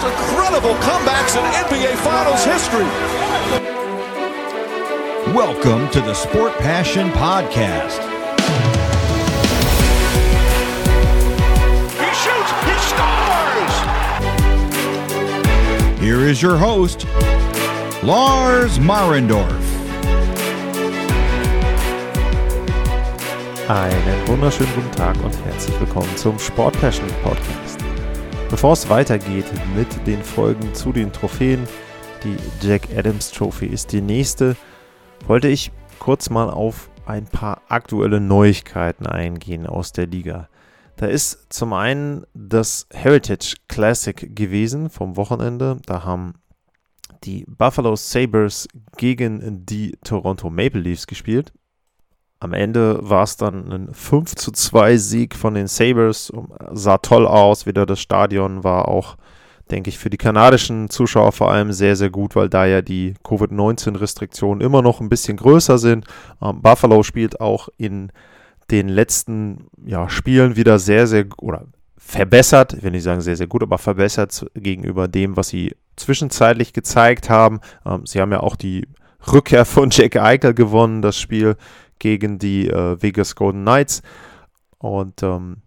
most incredible comebacks in NBA Finals history. Welcome to the Sport Passion Podcast. He shoots, he scores! Here is your host, Lars Marendorf. Einen wunderschönen guten Tag und herzlich willkommen zum Sport Passion Podcast. Bevor es weitergeht mit den Folgen zu den Trophäen, die Jack Adams Trophy ist die nächste, wollte ich kurz mal auf ein paar aktuelle Neuigkeiten eingehen aus der Liga. Da ist zum einen das Heritage Classic gewesen vom Wochenende. Da haben die Buffalo Sabres gegen die Toronto Maple Leafs gespielt. Am Ende war es dann ein 5 zu 2 Sieg von den Sabres. Sah toll aus. Wieder das Stadion war auch, denke ich, für die kanadischen Zuschauer vor allem sehr, sehr gut, weil da ja die Covid-19-Restriktionen immer noch ein bisschen größer sind. Ähm, Buffalo spielt auch in den letzten ja, Spielen wieder sehr, sehr oder verbessert, ich will nicht sagen sehr, sehr gut, aber verbessert gegenüber dem, was sie zwischenzeitlich gezeigt haben. Ähm, sie haben ja auch die Rückkehr von Jack Eichel gewonnen, das Spiel gegen die äh, Vegas Golden Knights. Und ähm,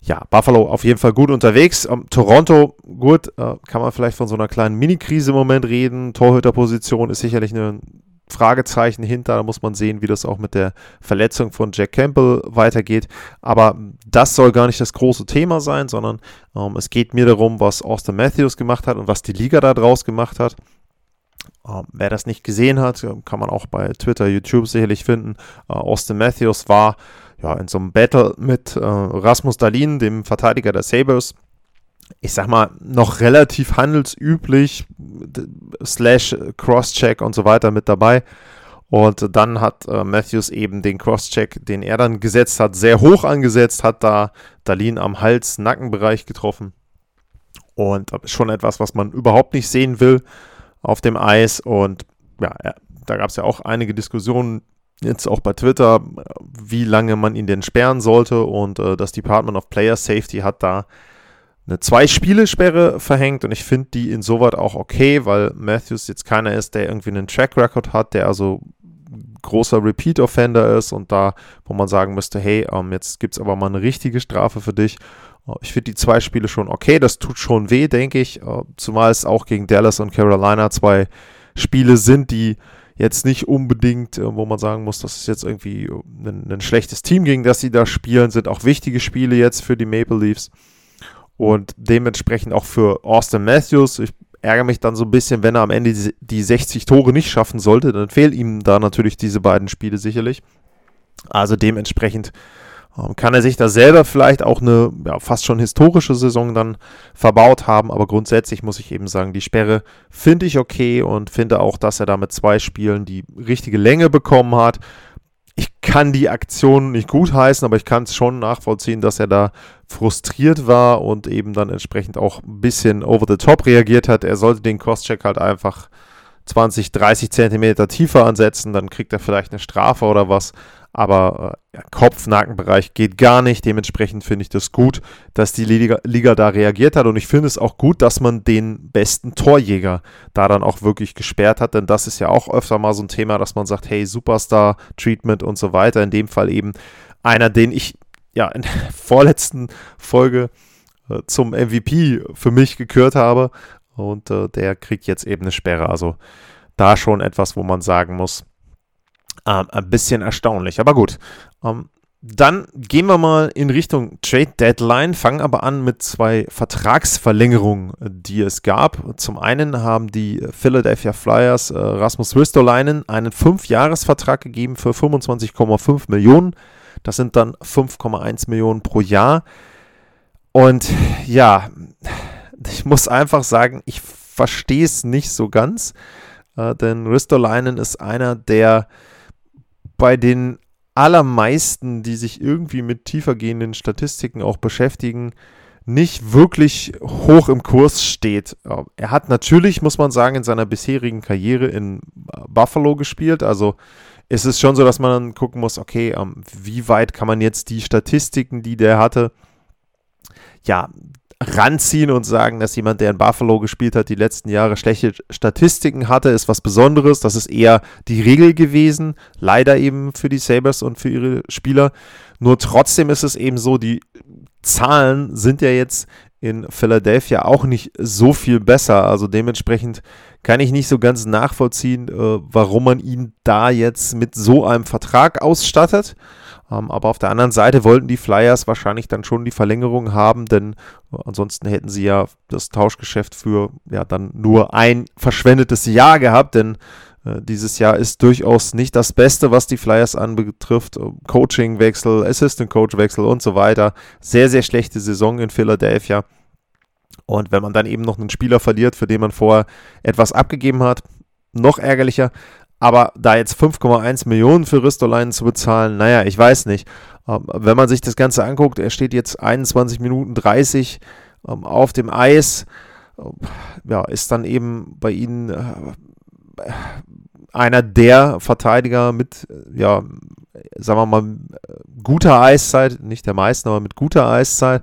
ja, Buffalo auf jeden Fall gut unterwegs. Ähm, Toronto, gut, äh, kann man vielleicht von so einer kleinen Mini-Krise im Moment reden. Torhüterposition ist sicherlich ein Fragezeichen hinter. Da muss man sehen, wie das auch mit der Verletzung von Jack Campbell weitergeht. Aber das soll gar nicht das große Thema sein, sondern ähm, es geht mir darum, was Austin Matthews gemacht hat und was die Liga da draus gemacht hat. Uh, wer das nicht gesehen hat, kann man auch bei Twitter, YouTube sicherlich finden. Uh, Austin Matthews war ja in so einem Battle mit uh, Rasmus Dalin, dem Verteidiger der Sabres. Ich sag mal, noch relativ handelsüblich, slash Crosscheck und so weiter mit dabei. Und dann hat Matthews eben den Crosscheck, den er dann gesetzt hat, sehr hoch angesetzt, hat da Dalin am Hals-Nackenbereich getroffen. Und schon etwas, was man überhaupt nicht sehen will auf dem Eis. Und ja, da gab es ja auch einige Diskussionen, jetzt auch bei Twitter, wie lange man ihn denn sperren sollte. Und äh, das Department of Player Safety hat da eine Zwei-Spiele-Sperre verhängt. Und ich finde die insoweit auch okay, weil Matthews jetzt keiner ist, der irgendwie einen Track Record hat, der also großer Repeat-Offender ist und da, wo man sagen müsste, hey, ähm, jetzt gibt es aber mal eine richtige Strafe für dich. Ich finde die zwei Spiele schon okay. Das tut schon weh, denke ich. Äh, zumal es auch gegen Dallas und Carolina zwei Spiele sind, die jetzt nicht unbedingt, äh, wo man sagen muss, das ist jetzt irgendwie ein, ein, schlechtes Team, gegen das sie da spielen, sind auch wichtige Spiele jetzt für die Maple Leafs. Und dementsprechend auch für Austin Matthews. Ich ärgere mich dann so ein bisschen, wenn er am Ende die 60 Tore nicht schaffen sollte, dann fehlen ihm da natürlich diese beiden Spiele sicherlich. Also dementsprechend ähm, kann er sich da selber vielleicht auch eine ja, fast schon historische Saison dann verbaut haben, aber grundsätzlich muss ich eben sagen, die Sperre finde ich okay und finde auch, dass er da mit zwei Spielen die richtige Länge bekommen hat. Ich kann die Aktion nicht gutheißen, aber ich kann es schon nachvollziehen, dass er da frustriert war und eben dann entsprechend auch ein bisschen over the top reagiert hat. Er sollte den Crosscheck halt einfach 20, 30 Zentimeter tiefer ansetzen, dann kriegt er vielleicht eine Strafe oder was aber äh, Kopf-Nackenbereich geht gar nicht. Dementsprechend finde ich das gut, dass die Liga, Liga, da reagiert hat und ich finde es auch gut, dass man den besten Torjäger da dann auch wirklich gesperrt hat, denn das ist ja auch öfter mal so ein Thema, dass man sagt, hey, Superstar-Treatment und so weiter. In dem Fall eben einer, den ich ja in der vorletzten Folge äh, zum MVP für mich gekürt habe und äh, der kriegt jetzt eben eine Sperre. Also da schon etwas, wo man sagen muss, ähm, ein bisschen erstaunlich. Aber gut. Ähm, dann gehen wir mal in Richtung Trade Deadline, fangen aber an mit zwei Vertragsverlängerungen, die es gab. Zum einen haben die Philadelphia Flyers äh, Rasmus Ristolainen einen 5-Jahres-Vertrag gegeben für 25,5 Millionen. Das sind dann 5,1 Millionen pro Jahr. Und ja, ich muss einfach sagen, ich verstehe es nicht so ganz, äh, denn Ristolainen ist einer, der bei den allermeisten, die sich irgendwie mit tiefergehenden Statistiken auch beschäftigen, nicht wirklich hoch im Kurs steht. Er hat natürlich, muss man sagen, in seiner bisherigen Karriere in Buffalo gespielt. Also ist es schon so, dass man dann gucken muss, okay, ähm, wie weit kann man jetzt die Statistiken, die der hatte, ja, ranziehen und sagen, dass jemand, der in Buffalo gespielt hat, die letzten Jahre schlechte Statistiken hatte, ist was Besonderes. Das ist eher die Regel gewesen. Leider eben für die Sabres und für ihre Spieler. Nur trotzdem ist es eben so, die Zahlen sind ja jetzt in Philadelphia auch nicht so viel besser. Also dementsprechend kann ich nicht so ganz nachvollziehen, äh, warum man ihn da jetzt mit so einem Vertrag ausstattet. Ähm, aber auf der anderen Seite wollten die Flyers wahrscheinlich dann schon die Verlängerung haben, denn äh, ansonsten hätten sie ja das Tauschgeschäft für ja dann nur ein verschwendetes Jahr gehabt, denn äh, dieses Jahr ist durchaus nicht das Beste, was die Flyers anbetrifft. Coachingwechsel, Assistant Coachwechsel und so weiter. Sehr, sehr schlechte Saison in Philadelphia. Und wenn man dann eben noch einen Spieler verliert, für den man vorher etwas abgegeben hat, noch ärgerlicher. Aber da jetzt 5,1 Millionen für Ristolainen zu bezahlen, naja, ich weiß nicht. Ähm, wenn man sich das Ganze anguckt, er steht jetzt 21 Minuten 30 ähm, auf dem Eis. Ähm, ja, ist dann eben bei ihnen äh, einer der Verteidiger mit, äh, ja, sagen wir mal, guter Eiszeit, nicht der meisten, aber mit guter Eiszeit.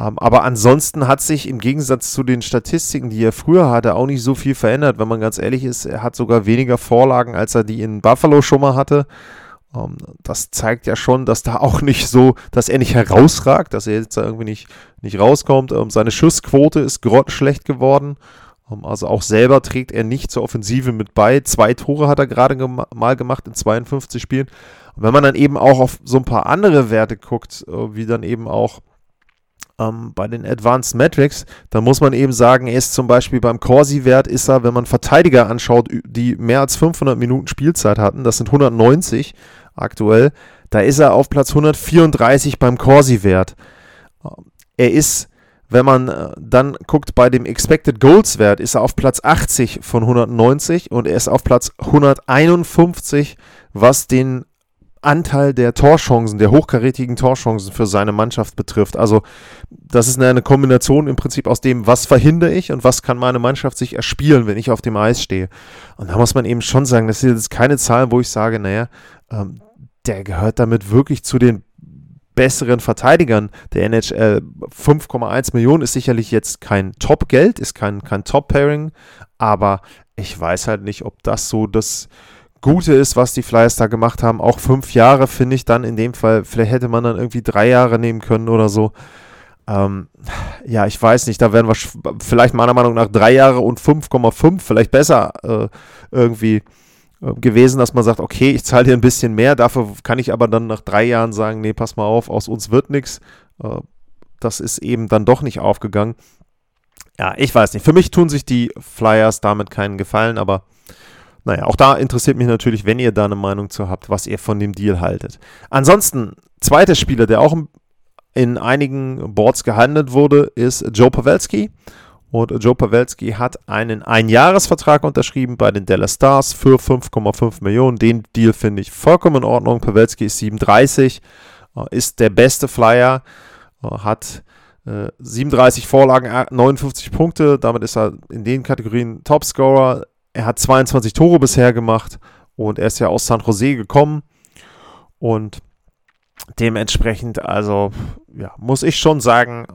Ähm, aber ansonsten hat sich im Gegensatz zu den Statistiken, die er früher hatte, auch nicht so viel verändert. Wenn man ganz ehrlich ist, er hat sogar weniger Vorlagen, als er die in Buffalo schon mal hatte. Ähm, das zeigt ja schon, dass da auch nicht so, dass er nicht herausragt, dass er jetzt da irgendwie nicht, nicht rauskommt. Ähm, seine Schussquote ist grottenschlecht geworden. Also auch selber trägt er nicht zur Offensive mit bei. Zwei Tore hat er gerade mal gemacht in 52 Spielen. Und wenn man dann eben auch auf so ein paar andere Werte guckt, äh, wie dann eben auch ähm, bei den Advanced Metrics, da muss man eben sagen, er ist zum Beispiel beim Corsi-Wert, ist er, wenn man Verteidiger anschaut, die mehr als 500 Minuten Spielzeit hatten, das sind 190 aktuell, da ist er auf Platz 134 beim Corsi-Wert. Er ist, wenn man äh, dann guckt bei dem Expected Goals Wert, ist er auf Platz 80 von 190 und er ist auf Platz 151, was den Anteil der Torchancen, der hochkarätigen Torchancen für seine Mannschaft betrifft. Also das ist eine Kombination im Prinzip aus dem, was verhindere ich und was kann meine Mannschaft sich erspielen, wenn ich auf dem Eis stehe. Und da muss man eben schon sagen, das ist jetzt keine Zahl, wo ich sage, naja, ähm, der gehört damit wirklich zu den besseren Verteidigern der NHL. 5,1 Millionen ist sicherlich jetzt kein Top-Geld, ist kein, kein Top-Pairing, aber ich weiß halt nicht, ob das so das Gute ist, was die Flyers da gemacht haben. Auch fünf Jahre finde ich dann in dem Fall, vielleicht hätte man dann irgendwie drei Jahre nehmen können oder so. Ähm, ja, ich weiß nicht, da wären wir vielleicht meiner Meinung nach drei Jahre und 5,5 vielleicht besser äh, irgendwie äh, gewesen, dass man sagt, okay, ich zahle dir ein bisschen mehr, dafür kann ich aber dann nach drei Jahren sagen, nee, pass mal auf, aus uns wird nichts. Äh, das ist eben dann doch nicht aufgegangen. Ja, ich weiß nicht. Für mich tun sich die Flyers damit keinen Gefallen, aber naja, auch da interessiert mich natürlich, wenn ihr da eine Meinung zu habt, was ihr von dem Deal haltet. Ansonsten, zweiter Spieler, der auch in einigen Boards gehandelt wurde, ist Joe Pavelski. Und Joe Pavelski hat einen Einjahresvertrag unterschrieben bei den Dallas Stars für 5,5 Millionen. Den Deal finde ich vollkommen in Ordnung. Pavelski ist 37, äh, ist der beste Flyer, äh, hat 37 äh, Vorlagen, 59 Punkte. Damit ist er in den Kategorien Topscorer. Er hat 22 Tore bisher gemacht und er ist ja aus San Jose gekommen. Und dementsprechend, also, ja, muss ich schon sagen,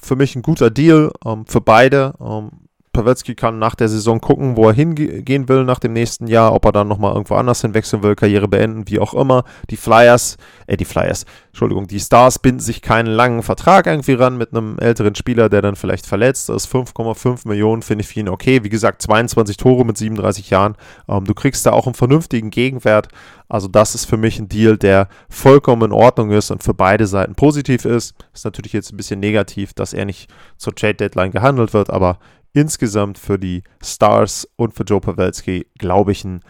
für mich ein guter Deal ähm, für beide. Ähm, Pawetzki kann nach der Saison gucken, wo er hingehen will nach dem nächsten Jahr, ob er dann nochmal irgendwo anders hinwechseln will, Karriere beenden, wie auch immer. Die Flyers, äh, die Flyers, Entschuldigung, die Stars binden sich keinen langen Vertrag irgendwie ran mit einem älteren Spieler, der dann vielleicht verletzt ist. 5,5 Millionen finde ich für ihn okay. Wie gesagt, 22 Tore mit 37 Jahren. Ähm, du kriegst da auch einen vernünftigen Gegenwert. Also das ist für mich ein Deal, der vollkommen in Ordnung ist und für beide Seiten positiv ist. Ist natürlich jetzt ein bisschen negativ, dass er nicht zur Trade Deadline gehandelt wird, aber insgesamt für die Stars und für Joe Pavelski, glaube ich, ein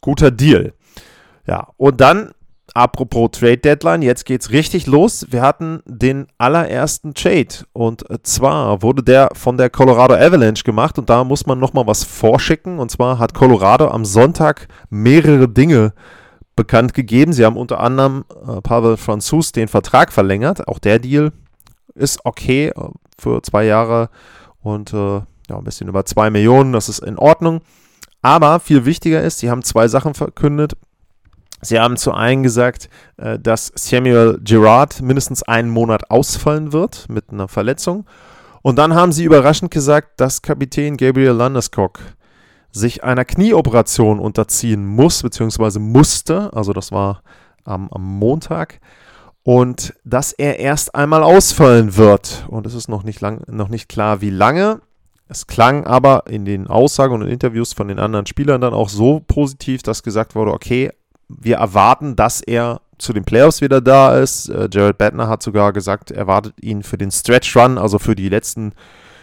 guter Deal. Ja, und dann, apropos Trade Deadline, jetzt geht's richtig los. Wir hatten den allerersten Trade und zwar wurde der von der Colorado Avalanche gemacht und da muss man nochmal was vorschicken. Und zwar hat Colorado am Sonntag mehrere Dinge bekannt gegeben. Sie haben unter anderem äh, Pavel Franzus den Vertrag verlängert. Auch der Deal ist okay äh, für zwei Jahre und äh, ja, ein bisschen über 2 Millionen, das ist in Ordnung. Aber viel wichtiger ist, sie haben zwei Sachen verkündet. Sie haben zu einen gesagt, äh, dass Samuel Girard mindestens einen Monat ausfallen wird mit einer Verletzung. Und dann haben sie überraschend gesagt, dass Kapitän Gabriel Landeskog sich einer Knieoperation unterziehen muss, beziehungsweise musste. Also das war am, am Montag. Und dass er erst einmal ausfallen wird. Und es ist noch nicht, lang, noch nicht klar, wie lange. Es klang aber in den Aussagen und in Interviews von den anderen Spielern dann auch so positiv, dass gesagt wurde, okay, wir erwarten, dass er zu den Playoffs wieder da ist. Äh, Jared Bettner hat sogar gesagt, er wartet ihn für den Stretch Run, also für die letzten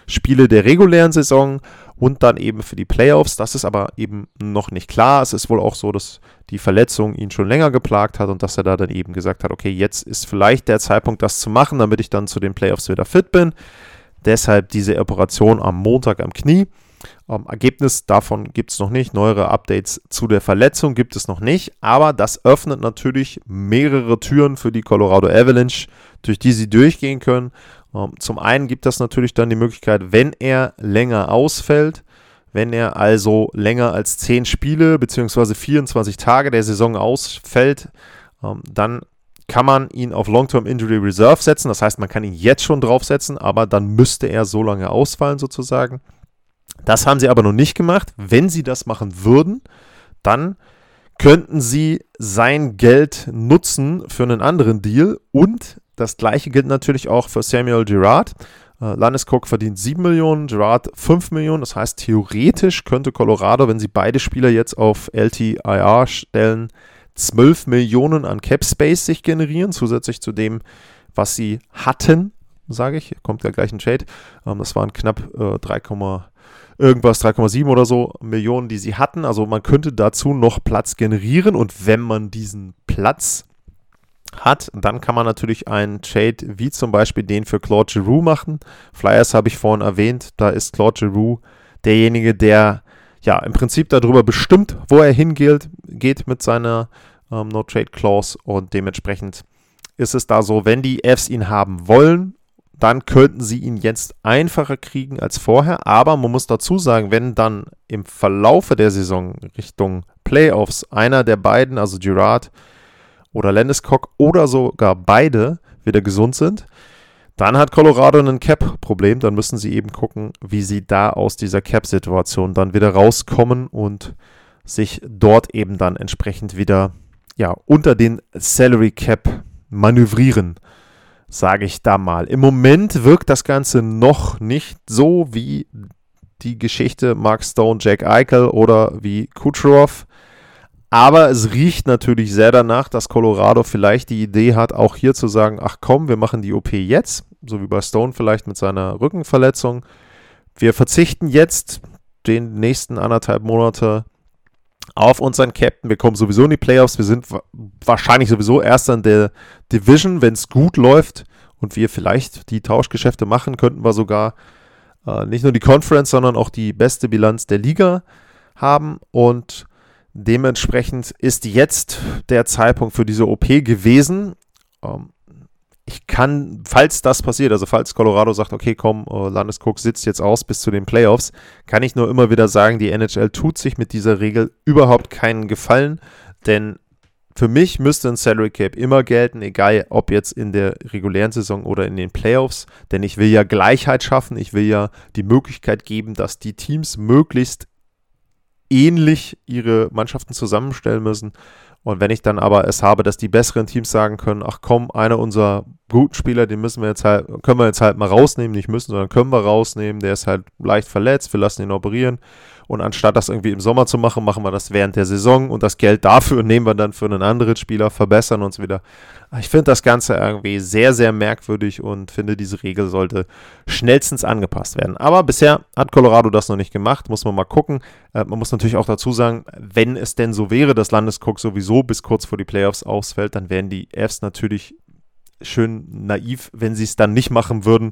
Spiele der regulären Saison und dann eben für die Playoffs. Das ist aber eben noch nicht klar. Es ist wohl auch so, dass die Verletzung ihn schon länger geplagt hat und dass er da dann eben gesagt hat, okay, jetzt ist vielleicht der Zeitpunkt, das zu machen, damit ich dann zu den Playoffs wieder fit bin. Deshalb diese Operation am Montag am Knie. Ähm, Ergebnis davon gibt es noch nicht. Neuere Updates zu der Verletzung gibt es noch nicht. Aber das öffnet natürlich mehrere Türen für die Colorado Avalanche, durch die sie durchgehen können. Ähm, zum einen gibt das natürlich dann die Möglichkeit, wenn er länger ausfällt, wenn er also länger als 10 Spiele bzw. 24 Tage der Saison ausfällt, ähm, dann kann man ihn auf Long-Term Injury Reserve setzen. Das heißt, man kann ihn jetzt schon draufsetzen, aber dann müsste er so lange ausfallen sozusagen. Das haben sie aber noch nicht gemacht. Wenn sie das machen würden, dann könnten sie sein Geld nutzen für einen anderen Deal. Und das gleiche gilt natürlich auch für Samuel Girard. Äh, Landeskog verdient 7 Millionen, Girard 5 Millionen. Das heißt, theoretisch könnte Colorado, wenn sie beide Spieler jetzt auf LTIR stellen, 12 Millionen an Cap Space sich generieren, zusätzlich zu dem, was sie hatten, sage ich. Kommt ja gleich ein Shade. Ähm, das waren knapp äh, 3, irgendwas, 3,7 oder so Millionen, die sie hatten. Also man könnte dazu noch Platz generieren und wenn man diesen Platz hat, dann kann man natürlich einen Trade wie zum Beispiel den für Claude Giroux machen. Flyers habe ich vorhin erwähnt, da ist Claude Giroux derjenige, der ja im Prinzip darüber bestimmt, wo er hingeht geht mit seiner ähm, No-Trade-Clause und dementsprechend ist es da so, wenn die Fs ihn haben wollen, dann könnten sie ihn jetzt einfacher kriegen als vorher. Aber man muss dazu sagen, wenn dann im Verlaufe der Saison Richtung Playoffs einer der beiden, also Girard oder Landeskog oder sogar beide wieder gesund sind, dann hat Colorado ein Cap-Problem. Dann müssen sie eben gucken, wie sie da aus dieser Cap-Situation dann wieder rauskommen und sich dort eben dann entsprechend wieder ja, unter den Salary Cap manövrieren sage ich da mal. Im Moment wirkt das Ganze noch nicht so wie die Geschichte Mark Stone, Jack Eichel oder wie Kucherov. Aber es riecht natürlich sehr danach, dass Colorado vielleicht die Idee hat, auch hier zu sagen, ach komm, wir machen die OP jetzt, so wie bei Stone vielleicht mit seiner Rückenverletzung. Wir verzichten jetzt den nächsten anderthalb Monate auf unseren Captain. Wir kommen sowieso in die Playoffs. Wir sind wahrscheinlich sowieso erster in der Division, wenn es gut läuft und wir vielleicht die Tauschgeschäfte machen, könnten wir sogar äh, nicht nur die Conference, sondern auch die beste Bilanz der Liga haben. Und dementsprechend ist jetzt der Zeitpunkt für diese OP gewesen. Ähm, ich kann, falls das passiert, also falls Colorado sagt, okay, komm, uh, Landeskog sitzt jetzt aus bis zu den Playoffs, kann ich nur immer wieder sagen, die NHL tut sich mit dieser Regel überhaupt keinen Gefallen, denn für mich müsste ein Salary Cap immer gelten, egal ob jetzt in der regulären Saison oder in den Playoffs, denn ich will ja Gleichheit schaffen, ich will ja die Möglichkeit geben, dass die Teams möglichst ähnlich ihre Mannschaften zusammenstellen müssen und wenn ich dann aber es habe, dass die besseren Teams sagen können, ach komm, einer unserer guten Spieler, den müssen wir jetzt halt, können wir jetzt halt mal rausnehmen, nicht müssen, sondern können wir rausnehmen, der ist halt leicht verletzt, wir lassen ihn operieren. Und anstatt das irgendwie im Sommer zu machen, machen wir das während der Saison und das Geld dafür nehmen wir dann für einen anderen Spieler, verbessern uns wieder. Ich finde das Ganze irgendwie sehr, sehr merkwürdig und finde, diese Regel sollte schnellstens angepasst werden. Aber bisher hat Colorado das noch nicht gemacht, muss man mal gucken. Äh, man muss natürlich auch dazu sagen, wenn es denn so wäre, dass Landeskog sowieso bis kurz vor die Playoffs ausfällt, dann wären die Fs natürlich schön naiv, wenn sie es dann nicht machen würden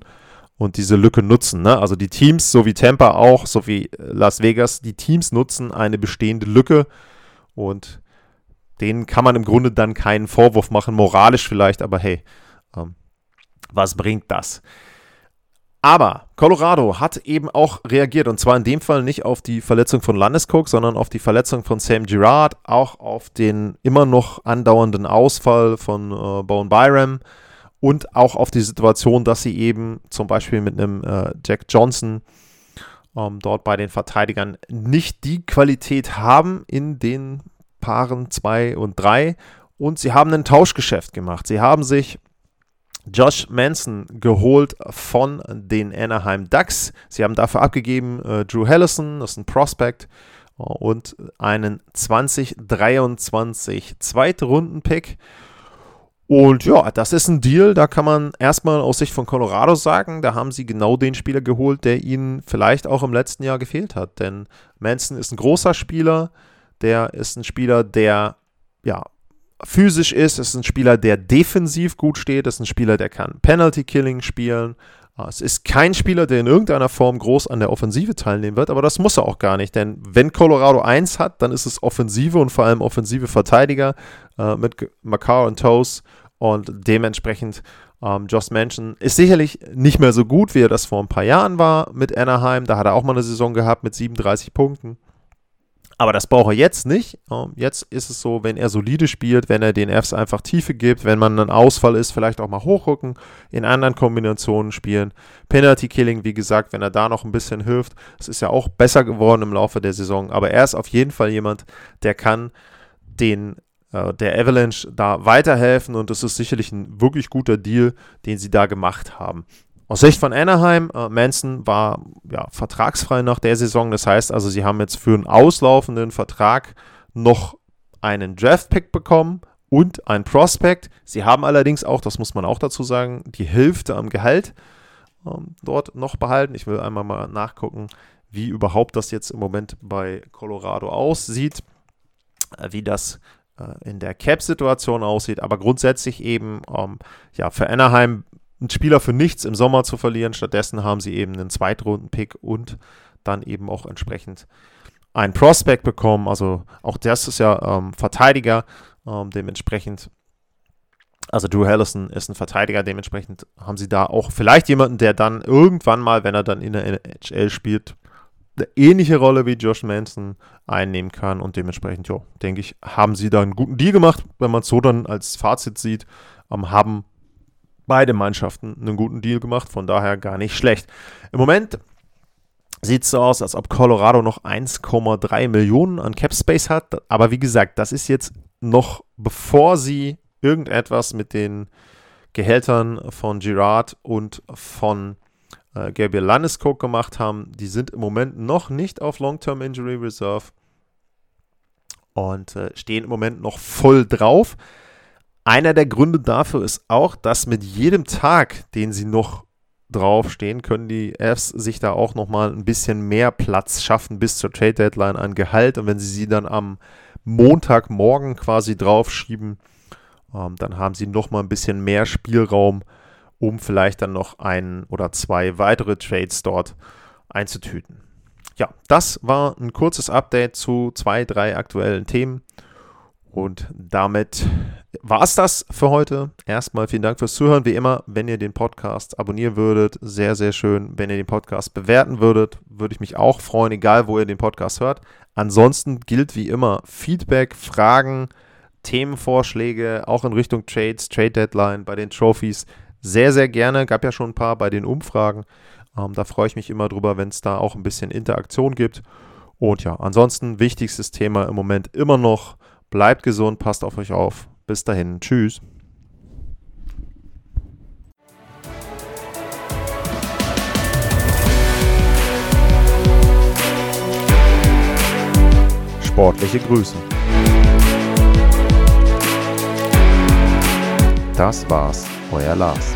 und diese Lücke nutzen. Ne? Also die Teams, so wie Tampa auch, so wie äh, Las Vegas, die Teams nutzen eine bestehende Lücke und denen kann man im Grunde dann keinen Vorwurf machen, moralisch vielleicht, aber hey, ähm, was bringt das? Aber Colorado hat eben auch reagiert und zwar in dem Fall nicht auf die Verletzung von Landeskog, sondern auf die Verletzung von Sam Girard, auch auf den immer noch andauernden Ausfall von äh, Bone Byram und auch auf die Situation, dass sie eben zum Beispiel mit einem äh, Jack Johnson ähm, dort bei den Verteidigern nicht die Qualität haben in den Paaren 2 und 3 und sie haben ein Tauschgeschäft gemacht. Sie haben sich Josh Manson geholt von den Anaheim Ducks. Sie haben dafür abgegeben äh, Drew Hellison, das ist ein Prospect, äh, und einen 2023 Zweitrunden-Pick. Und ja, das ist ein Deal, da kann man erstmal aus Sicht von Colorado sagen, da haben sie genau den Spieler geholt, der ihnen vielleicht auch im letzten Jahr gefehlt hat. Denn Manson ist ein großer Spieler, der ist ein Spieler, der ja physisch ist, ist ein Spieler, der defensiv gut steht, ist ein Spieler, der kann Penalty Killing spielen. Ah, es ist kein Spieler, der in irgendeiner Form groß an der Offensive teilnehmen wird, aber das muss er auch gar nicht, denn wenn Colorado 1 hat, dann ist es Offensive und vor allem offensive Verteidiger äh, mit Makar und Toes und dementsprechend ähm, Josh Manchin ist sicherlich nicht mehr so gut, wie er das vor ein paar Jahren war mit Anaheim. Da hat er auch mal eine Saison gehabt mit 37 Punkten. Aber das braucht er jetzt nicht. Jetzt ist es so, wenn er solide spielt, wenn er den Fs einfach Tiefe gibt, wenn man einen Ausfall ist, vielleicht auch mal hochrücken, in anderen Kombinationen spielen. Penalty Killing, wie gesagt, wenn er da noch ein bisschen hilft. Es ist ja auch besser geworden im Laufe der Saison. Aber er ist auf jeden Fall jemand, der kann den äh, der Avalanche da weiterhelfen und das ist sicherlich ein wirklich guter Deal, den sie da gemacht haben. Aus Sicht von Anaheim, äh, Manson war ja, vertragsfrei nach der Saison. Das heißt also, sie haben jetzt für einen auslaufenden Vertrag noch einen Draft-Pick bekommen und ein Prospect. Sie haben allerdings auch, das muss man auch dazu sagen, die Hälfte am Gehalt ähm, dort noch behalten. Ich will einmal mal nachgucken, wie überhaupt das jetzt im Moment bei Colorado aussieht, äh, wie das äh, in der Cap-Situation aussieht. Aber grundsätzlich eben ähm, ja, für Anaheim einen Spieler für nichts im Sommer zu verlieren. Stattdessen haben sie eben einen Zweitrunden-Pick und dann eben auch entsprechend einen Prospect bekommen. Also auch das ist ja ähm, Verteidiger. Ähm, dementsprechend, also Drew Hellison ist ein Verteidiger. Dementsprechend haben sie da auch vielleicht jemanden, der dann irgendwann mal, wenn er dann in der NHL spielt, eine ähnliche Rolle wie Josh Manson einnehmen kann. Und dementsprechend, ja, denke ich, haben sie da einen guten Deal gemacht. Wenn man es so dann als Fazit sieht, ähm, haben beide Mannschaften einen guten Deal gemacht, von daher gar nicht schlecht. Im Moment sieht es so aus, als ob Colorado noch 1,3 Millionen an Cap Space hat, aber wie gesagt, das ist jetzt noch bevor sie irgendetwas mit den Gehältern von Girard und von äh, Gabriel Landeskog gemacht haben. Die sind im Moment noch nicht auf Long-Term Injury Reserve und äh, stehen im Moment noch voll drauf. Einer der Gründe dafür ist auch, dass mit jedem Tag, den sie noch draufstehen, können die Fs sich da auch nochmal ein bisschen mehr Platz schaffen bis zur Trade Deadline an Gehalt. Und wenn sie sie dann am Montagmorgen quasi draufschieben, ähm, dann haben sie nochmal ein bisschen mehr Spielraum, um vielleicht dann noch ein oder zwei weitere Trades dort einzutüten. Ja, das war ein kurzes Update zu zwei, drei aktuellen Themen. Und damit war es das für heute. Erstmal vielen Dank fürs Zuhören. Wie immer, wenn ihr den Podcast abonnieren würdet, sehr, sehr schön. Wenn ihr den Podcast bewerten würdet, würde ich mich auch freuen, egal wo ihr den Podcast hört. Ansonsten gilt wie immer Feedback, Fragen, Themenvorschläge, auch in Richtung Trades, Trade Deadline, bei den Trophies. Sehr, sehr gerne. Gab ja schon ein paar bei den Umfragen. Ähm, da freue ich mich immer drüber, wenn es da auch ein bisschen Interaktion gibt. Und ja, ansonsten wichtigstes Thema im Moment immer noch Bleibt gesund, passt auf euch auf. Bis dahin, tschüss. Sportliche Grüße. Das war's, euer Lars.